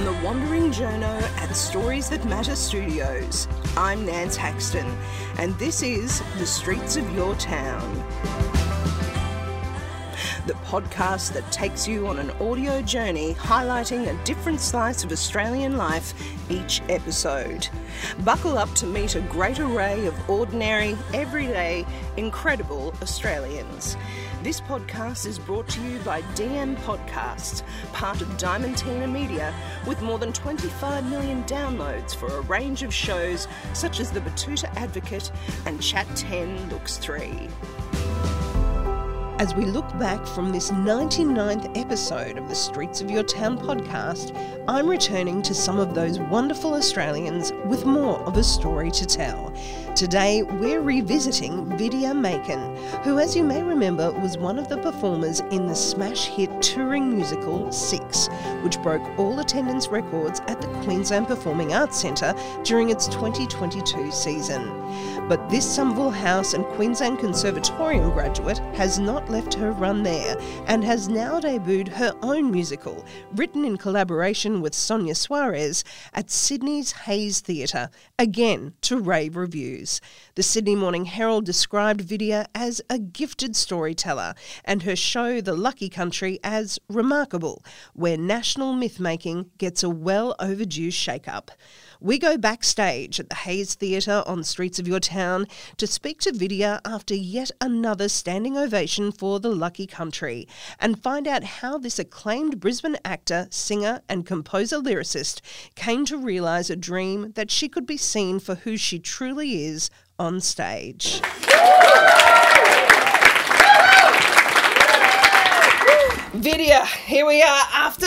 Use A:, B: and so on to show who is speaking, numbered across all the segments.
A: From the Wandering Journo at Stories That Matter Studios, I'm Nance Haxton, and this is The Streets of Your Town. The podcast that takes you on an audio journey highlighting a different slice of Australian life each episode. Buckle up to meet a great array of ordinary, everyday, incredible Australians. This podcast is brought to you by DM Podcasts, part of Diamantina Media, with more than 25 million downloads for a range of shows such as The Betoota Advocate and Chat 10 Looks 3. As we look back from this 99th episode of the Streets of Your Town podcast, I'm returning to some of those wonderful Australians with more of a story to tell. Today, we're revisiting Vidya Makan, who, as you may remember, was one of the performers in the smash hit touring musical Six, which broke all attendance records at the Queensland Performing Arts Centre during its 2022 season. But this Somerville House and Queensland Conservatorium graduate has not left her run there and has now debuted her own musical, written in collaboration with Sonya Suares at Sydney's Hayes Theatre, again to rave reviews. The Sydney Morning Herald described Vidya as a gifted storyteller and her show The Lucky Country as remarkable, where national myth making gets a well overdue shake up. We go backstage at the Hayes Theatre on the Streets of Your Town to speak to Vidya after yet another standing ovation for The Lucky Country and find out how this acclaimed Brisbane actor, singer, and composer lyricist came to realise a dream that she could be seen for who she truly is on stage. Vidya, here we are after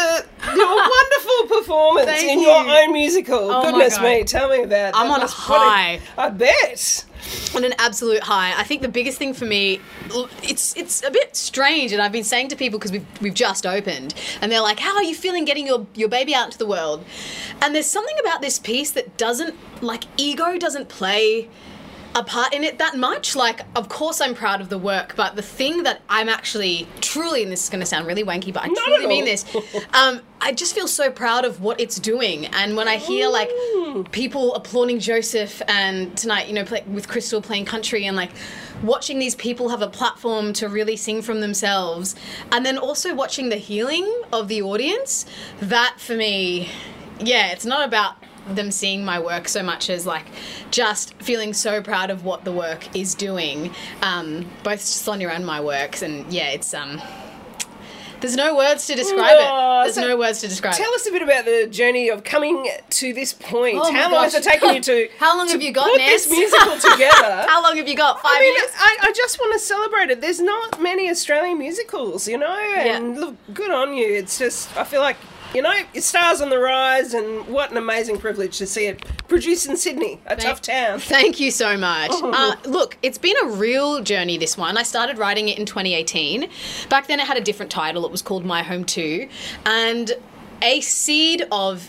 A: wonderful performance
B: Thank
A: in
B: you.
A: your own musical.
B: Oh
A: Goodness me, tell me about it.
B: I'm
A: that.
B: on a high.
A: I bet.
B: on an absolute high. I think the biggest thing for me, it's it's a bit strange, and I've been saying to people because we've we've just opened, and they're like, "How are you feeling getting your your baby out into the world?" And there's something about this piece that doesn't like ego doesn't play a part in it that much. Like, of course, I'm proud of the work, but the thing that I'm actually truly, and this is going to sound really wanky, but I
A: Not
B: truly mean this. Um, I just feel so proud of what it's doing, and when I hear like people applauding Joseph and tonight, you know, play, with Crystal playing country, and like watching these people have a platform to really sing from themselves, and then also watching the healing of the audience. That for me, yeah, it's not about them seeing my work so much as like just feeling so proud of what the work is doing um, both sonya and my works and yeah it's um there's no words to describe
A: Aw,
B: it there's
A: so
B: no words to describe it.
A: Tell
B: it
A: us a bit about the journey of coming to this point.
B: Oh
A: How long has it taken you to
B: How long
A: to
B: have you got,
A: put this musical together?
B: how long have you got five
A: I mean,
B: years
A: I, I just want to celebrate it. There's not many Australian musicals, you know, and
B: Yeah.
A: look, good on you. It's just, I feel like, you know, your stars on the rise, and what an amazing privilege to see it produced in Sydney, a tough town.
B: Thank you so much.
A: Oh.
B: Uh, look, it's been a real journey, this one. I started writing it in 2018. Back then, it had a different title. It was called My Home 2. And a seed of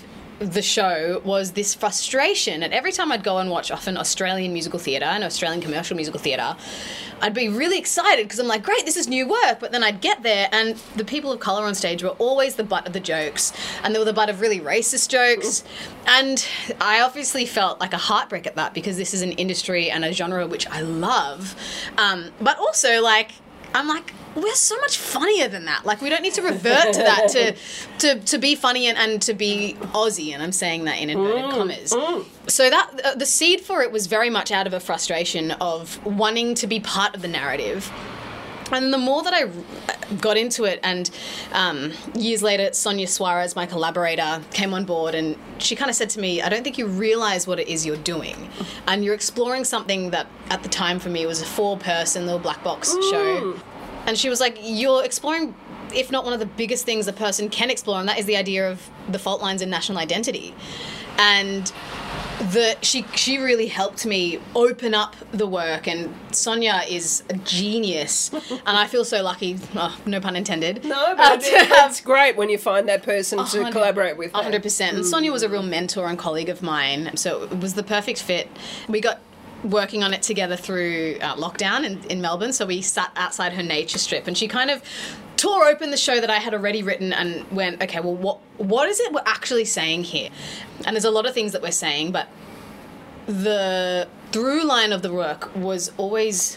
B: the show was this frustration. And every time I'd go and watch often Australian musical theatre and Australian commercial musical theatre, I'd be really excited because I'm like, great, this is new work. But then I'd get there and the people of colour on stage were always the butt of the jokes. And they were the butt of really racist jokes. And I obviously felt like a heartbreak at that because this is an industry and a genre which I love. Um, but also, like, I'm like, we're so much funnier than that. Like, we don't need to revert to that to to, to be funny and, and to be Aussie. And I'm saying that in inverted commas. So that uh, the seed for it was very much out of a frustration of wanting to be part of the narrative. And the more that I got into it, and um, years later, Sonya Suares, my collaborator, came on board, and she kind of said to me, "I don't think you realize what it is you're doing, and you're exploring something that, at the time for me, was a four-person little black box show." And she was like, "You're exploring, if not one of the biggest things a person can explore, and that is the idea of the fault lines in national identity." And the she she really helped me open up the work and Sonya is a genius and I feel so lucky oh, no pun intended
A: No,
B: uh,
A: but
B: have
A: it's great when you find that person to collaborate with.
B: hundred percent. And Sonya was a real mentor and colleague of mine, so it was the perfect fit. We got working on it together through uh, lockdown in, in Melbourne, so we sat outside her nature strip, and she kind of tore open the show that I had already written and went, okay, well, what what is it we're actually saying here? And there's a lot of things that we're saying, but the through line of the work was always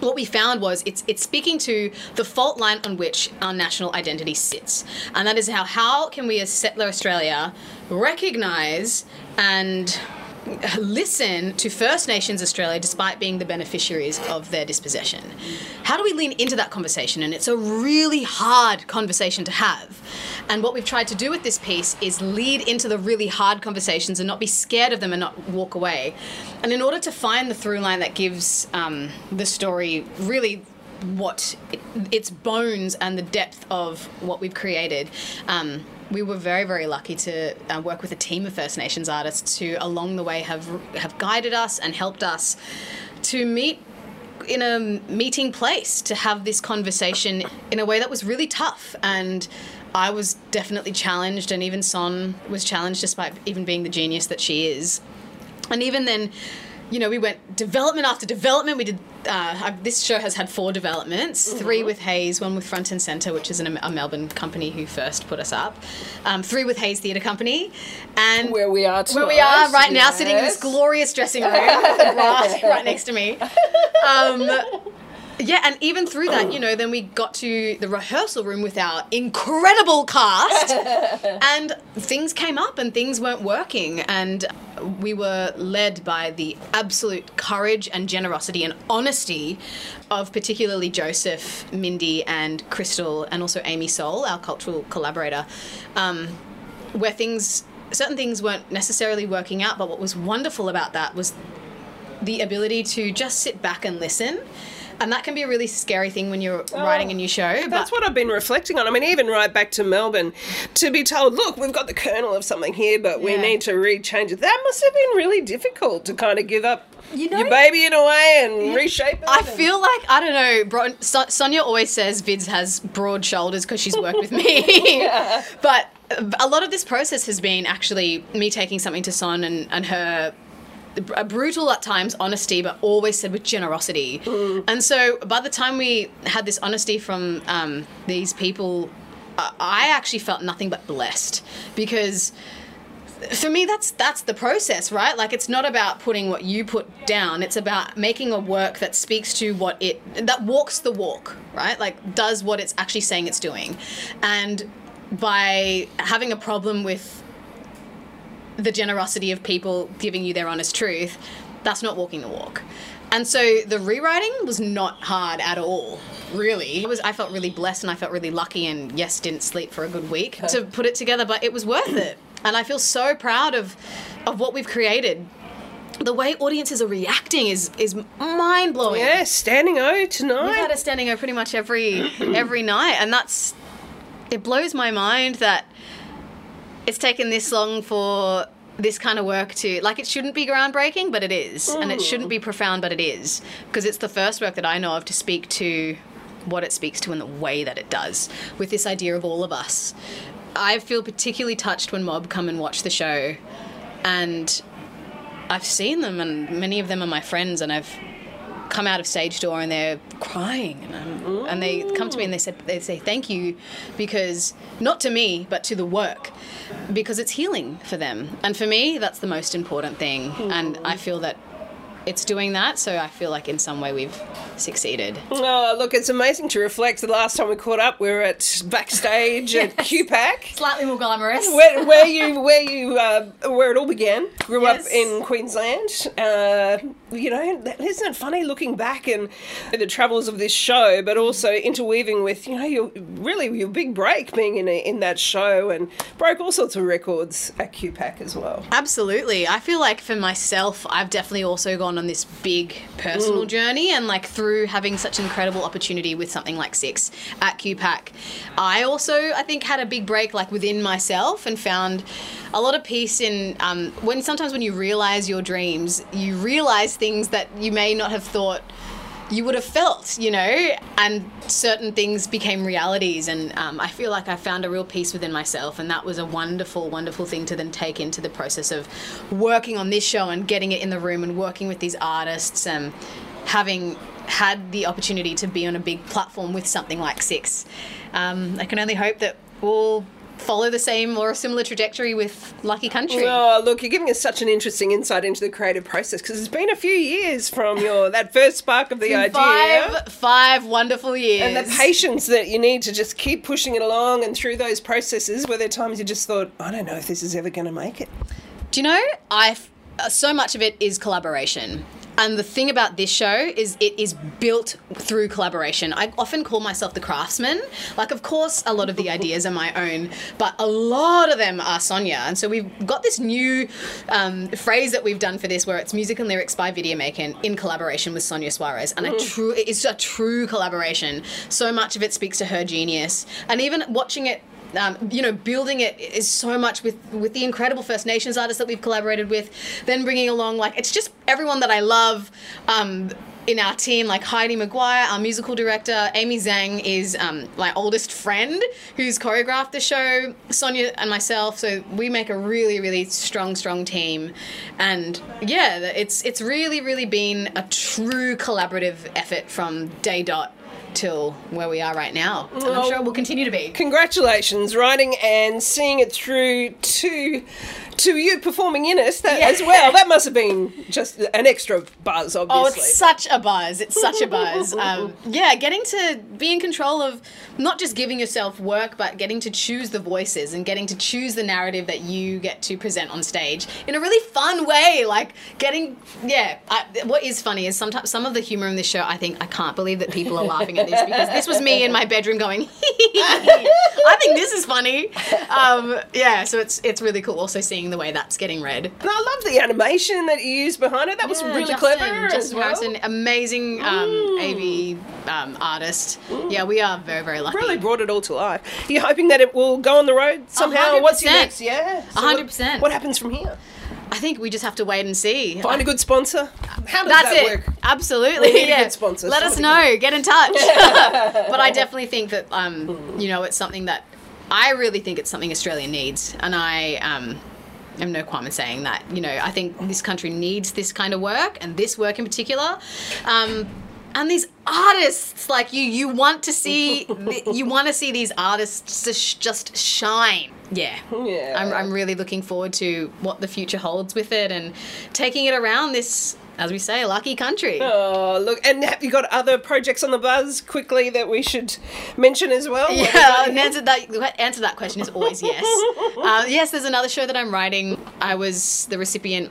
B: what we found was it's it's speaking to the fault line on which our national identity sits, and that is how how can we as settler Australia recognize and listen to First Nations Australia despite being the beneficiaries of their dispossession. How do we lean into that conversation? And it's a really hard conversation to have. And what we've tried to do with this piece is lead into the really hard conversations and not be scared of them and not walk away. And in order to find the through line that gives um, the story really what it, its bones and the depth of what we've created. Um, we were very very lucky to uh, work with a team of First Nations artists who along the way have have guided us and helped us to meet in a meeting place to have this conversation in a way that was really tough and I was definitely challenged and even Son was challenged despite even being the genius that she is and even then you know, we went development after development. We did. Uh, this show has had four developments: mm-hmm. three with Hayes, one with Front and Center, which is an, a Melbourne company who first put us up. Um, three with Hayes Theatre Company, and
C: where we are,
B: where we are right yes. now, sitting in this glorious dressing room with the grass right next to me. Um, yeah, and even through that, you know, then we got to the rehearsal room with our incredible cast, and things came up and things weren't working. And we were led by the absolute courage and generosity and honesty of particularly Joseph, Mindy, and Crystal, and also Amy Soul, our cultural collaborator, um, where things, certain things weren't necessarily working out. But what was wonderful about that was the ability to just sit back and listen and that can be a really scary thing when you're oh, writing a new show.
C: That's what I've been reflecting on. I mean, even right back to Melbourne, to be told, look, we've got the kernel of something here, but we yeah. need to rechange it. That must have been really difficult to kind of give up you know, your baby in a way and yeah, reshape it.
B: I feel like I don't know. Bro, so, Sonya always says Vids has broad shoulders because she's worked with me. yeah. But a lot of this process has been actually me taking something to Son and, and her a brutal at times honesty, but always said with generosity. Mm. And so by the time we had this honesty from um, these people, I actually felt nothing but blessed because for me that's that's the process right like it's not about putting what you put down it's about making a work that speaks to what it that walks the walk right like does what it's actually saying it's doing and by having a problem with the generosity of people giving you their honest truth, that's not walking the walk. And so the rewriting was not hard at all, really. It was I felt really blessed and I felt really lucky and yes, didn't sleep for a good week to put it together, but it was worth it. And I feel so proud of of what we've created. The way audiences are reacting is is mind blowing.
C: Yeah, standing O tonight.
B: We've had a standing O pretty much every every night, and that's it blows my mind that it's taken this long for this kind of work to like it shouldn't be groundbreaking but it is. Mm. and it shouldn't be profound but it is. Because it's the first work that i know of to speak to what it speaks to in the way that it does with this idea of all of us. I feel particularly touched when mob come and watch the show and i've seen them and many of them are my friends and i've come out of stage door and they're crying and, and they come to me and they said they say thank you because not to me but to the work because it's healing for them and for me that's the most important thing and I feel that it's doing that. So I feel like in some way we've succeeded.
C: Oh, look, it's amazing to reflect. The last time we caught up, we were at backstage yes. at QPAC,
B: slightly more glamorous.
C: Where, where you, where you, uh, where it all began. Grew yes. up in Queensland. Uh, you know, isn't it funny looking back and the travels of this show, but also interweaving with you know your really your big break being in a, in that show and broke all sorts of records at QPAC as well.
B: Absolutely, I feel like for myself, I've definitely also gone on this big personal mm. journey and like through having such an incredible opportunity with something like Six at QPAC, I also I think had a big break like within myself and found a lot of peace in um, when sometimes when you realize your dreams, you realize things that you may not have thought you would have felt, you know, and certain things became realities. And um, I feel like I found a real peace within myself. And that was a wonderful, wonderful thing to then take into the process of working on this show and getting it in the room and working with these artists and having had the opportunity to be on a big platform with something like Six. Um, I can only hope that we'll follow the same or a similar trajectory with Lucky Country.
C: Oh, look, you're giving us such an interesting insight into the creative process because it's been a few years from your that first spark of the idea.
B: Five, five wonderful years.
C: And the patience that you need to just keep pushing it along and through those processes were there times you just thought, I don't know if this is ever going to make it.
B: Do you know, I so much of it is collaboration. And the thing about this show is it is built through collaboration. I often call myself the craftsman. Like, of course, a lot of the ideas are my own, but a lot of them are Sonya. And so we've got this new um, phrase that we've done for this where it's music and lyrics by Vidya Makan in collaboration with Sonya Suares. And I true, it's a true collaboration. So much of it speaks to her genius. And even watching it um, you know, building it is so much with with the incredible First Nations artists that we've collaborated with. Then bringing along like it's just everyone that I love. Um, in our team, like Heidi Maguire, our musical director, Amy Zhang is um, my oldest friend who's choreographed the show, Sonya and myself. So we make a really, really strong, strong team, and yeah, it's it's really, really been a true collaborative effort from day dot till where we are right now. And I'm sure we'll continue to be.
C: Congratulations, writing and seeing it through to to you performing in it that,
B: Yeah.
C: as well. That must have been just an extra buzz, obviously.
B: Oh, it's such a buzz. It's such a buzz. Um, yeah, getting to be in control of not just giving yourself work, but getting to choose the voices and getting to choose the narrative that you get to present on stage in a really fun way. Like getting, yeah. I, what is funny is sometimes some of the humor in this show. I think I can't believe that people are laughing at this because this was me in my bedroom going. I think this is funny. Um, yeah, so it's it's really cool. Also seeing the way that's getting read.
C: And I love the animation that you used behind it. That was
B: Yeah,
C: really
B: Justin,
C: clever. as
B: Justin
C: well.
B: Harrison, amazing um, AV um, artist. Yeah, we are very, very lucky.
C: Really brought it all to life. You're hoping that it will go on the road somehow.
B: hundred
C: What's your next? Yeah,
B: A hundred
C: what-
B: percent.
C: What happens from here?
B: I think we just have to wait and see.
C: Find a good sponsor. How does
B: That's
C: that
B: it.
C: work?
B: Absolutely.
C: We
B: yeah.
C: good sponsor.
B: Let us know. Get in touch. but I definitely think that um, you know it's something that I really think it's something Australia needs, and I um, am no qualm in saying that. You know, I think this country needs this kind of work, and this work in particular. Um, and these artists, like you, you want to see, you want to see these artists just shine. Yeah,
C: Yeah.
B: I'm, I'm really looking forward to what the future holds with it and taking it around this, as we say, lucky country.
C: Oh, look, and have you got other projects on the buzz quickly that we should mention as well?
B: Yeah, and answer that answer that question is always yes. Uh, yes, there's another show that I'm writing. I was the recipient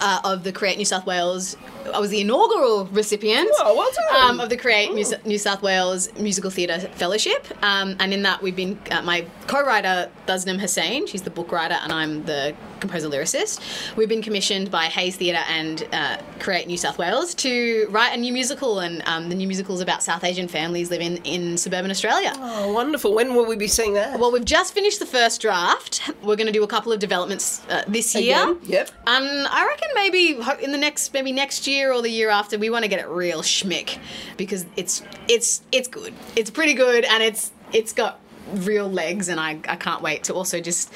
B: uh, of the Create New South Wales. I was the inaugural recipient
C: well
B: um, of the Create New, New South Wales Musical Theatre Fellowship, um, and in that we've been uh, my co-writer Tasnim Hossain. She's the book writer, and I'm the composer lyricist. We've been commissioned by Hayes Theatre and uh, Create New South Wales to write a new musical, and um, the new musical is about South Asian families living in suburban Australia.
C: Oh, wonderful. When will we be seeing that?
B: Well, we've just finished the first draft. We're going to do a couple of developments uh, this year.
C: Again? Yep.
B: And I reckon maybe in the next, maybe next year or the year after, we want to get it real schmick because it's it's it's good. It's pretty good, and it's it's got real legs, and I I can't wait to also just.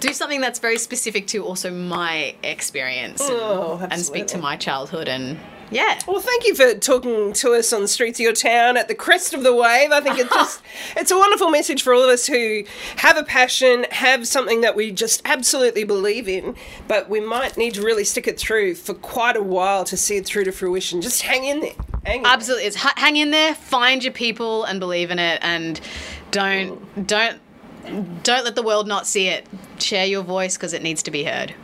B: Do something that's very specific to also my experience and,
C: Oh,
B: and speak to my childhood and yeah.
C: Well, thank you for talking to us on the streets of your town at the crest of the wave. I think it's just it's a wonderful message for all of us who have a passion, have something that we just absolutely believe in, but we might need to really stick it through for quite a while to see it through to fruition. Just hang in there. Hang in there.
B: Absolutely, it's hang in there, find your people, and believe in it, and don't mm. don't don't let the world not see it. Share your voice because it needs to be heard.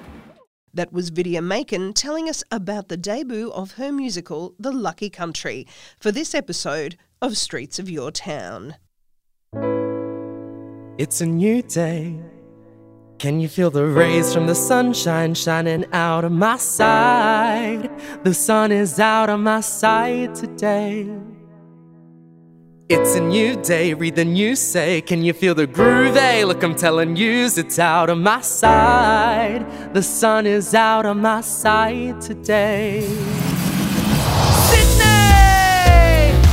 C: That was Vidya Makan telling us about the debut of her musical, The Lucky Country, for this episode of Streets of Your Town.
D: It's a new day. Can you feel the rays from the sunshine shining out of my side? The sun is out of my side today. It's a new day, read the news, say, Can you feel the groove? Hey, look, I'm telling you, it's out on my side. The sun is out on my side today. Sydney,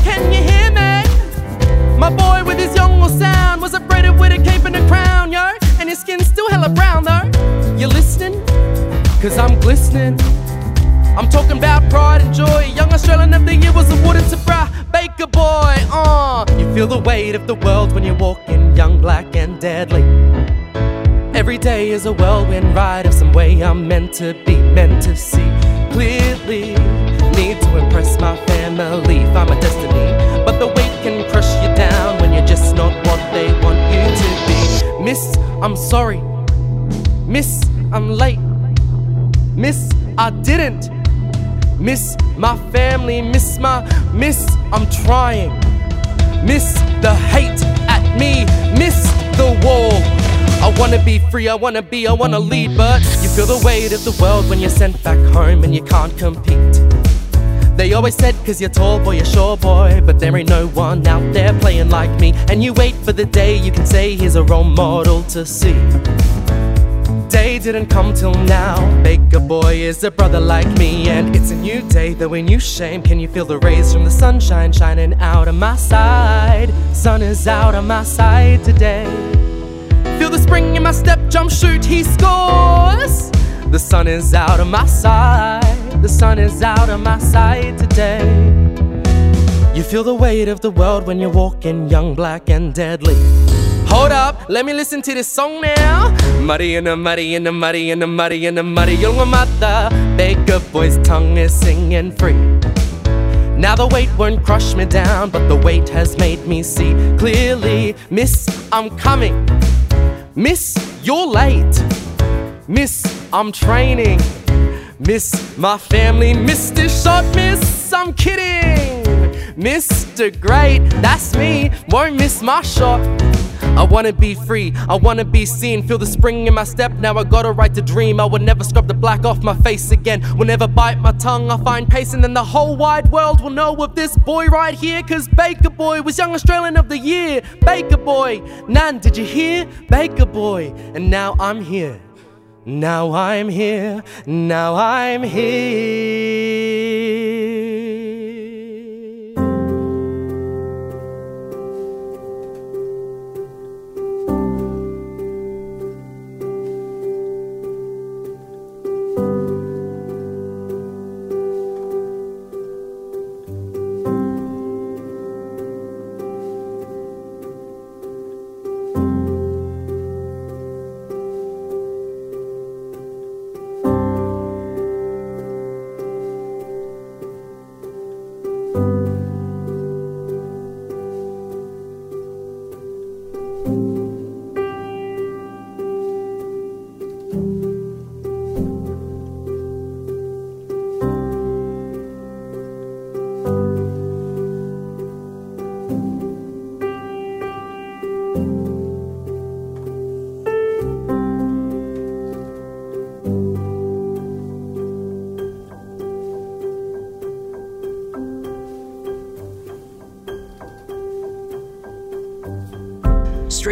D: can you hear me? My boy with his young sound was upbraided with a cape and a crown, yo. And his skin's still hella brown, though. You listening? Cause I'm glistening. I'm talking about pride and joy, young Australian of the Year was awarded to Bra Baker Boy. Uh, you feel the weight of the world when you're walking young, black, and deadly. Every day is a whirlwind ride of some way I'm meant to be, meant to see clearly. Need to impress my family, find my destiny. But the weight can crush you down when you're just not what they want you to be. Miss, I'm sorry. Miss, I'm late. Miss, I didn't. Miss my family, miss my, miss, I'm trying. Miss the hate at me, miss the wall. I wanna be free, I wanna be, I wanna lead, but you feel the weight of the world when you're sent back home and you can't compete. They always said, cause you're tall boy, you're short boy, but there ain't no one out there playing like me. And you wait for the day you can say he's a role model to see. Day didn't come till now. Baker boy is a brother like me, and it's a new day, though a new shame. Can you feel the rays from the sunshine shining out of my side? Sun is out on my side today. Feel the spring in my step, jump, shoot, he scores. The sun is out on my side. The sun is out on my side today. You feel the weight of the world when you're walking young, black, and deadly. Hold up, let me listen to this song now. Muddy in the muddy in the muddy in the muddy in the muddy young mother. Baker boy's tongue is singing free. Now the weight won't crush me down, but the weight has made me see clearly. Miss, I'm coming. Miss, you're late. Miss, I'm training. Miss, my family this shot. Miss, I'm kidding. Mr. Great, that's me. Won't miss my shot. I wanna be free, I wanna be seen. Feel the spring in my step, now I got a right to dream. I would never scrub the black off my face again. Will never bite my tongue, I find pace, and then the whole wide world will know of this boy right here. Cause Baker Boy was Young Australian of the Year. Baker Boy, Nan, did you hear? Baker Boy, and now I'm here. Now I'm here, now I'm here.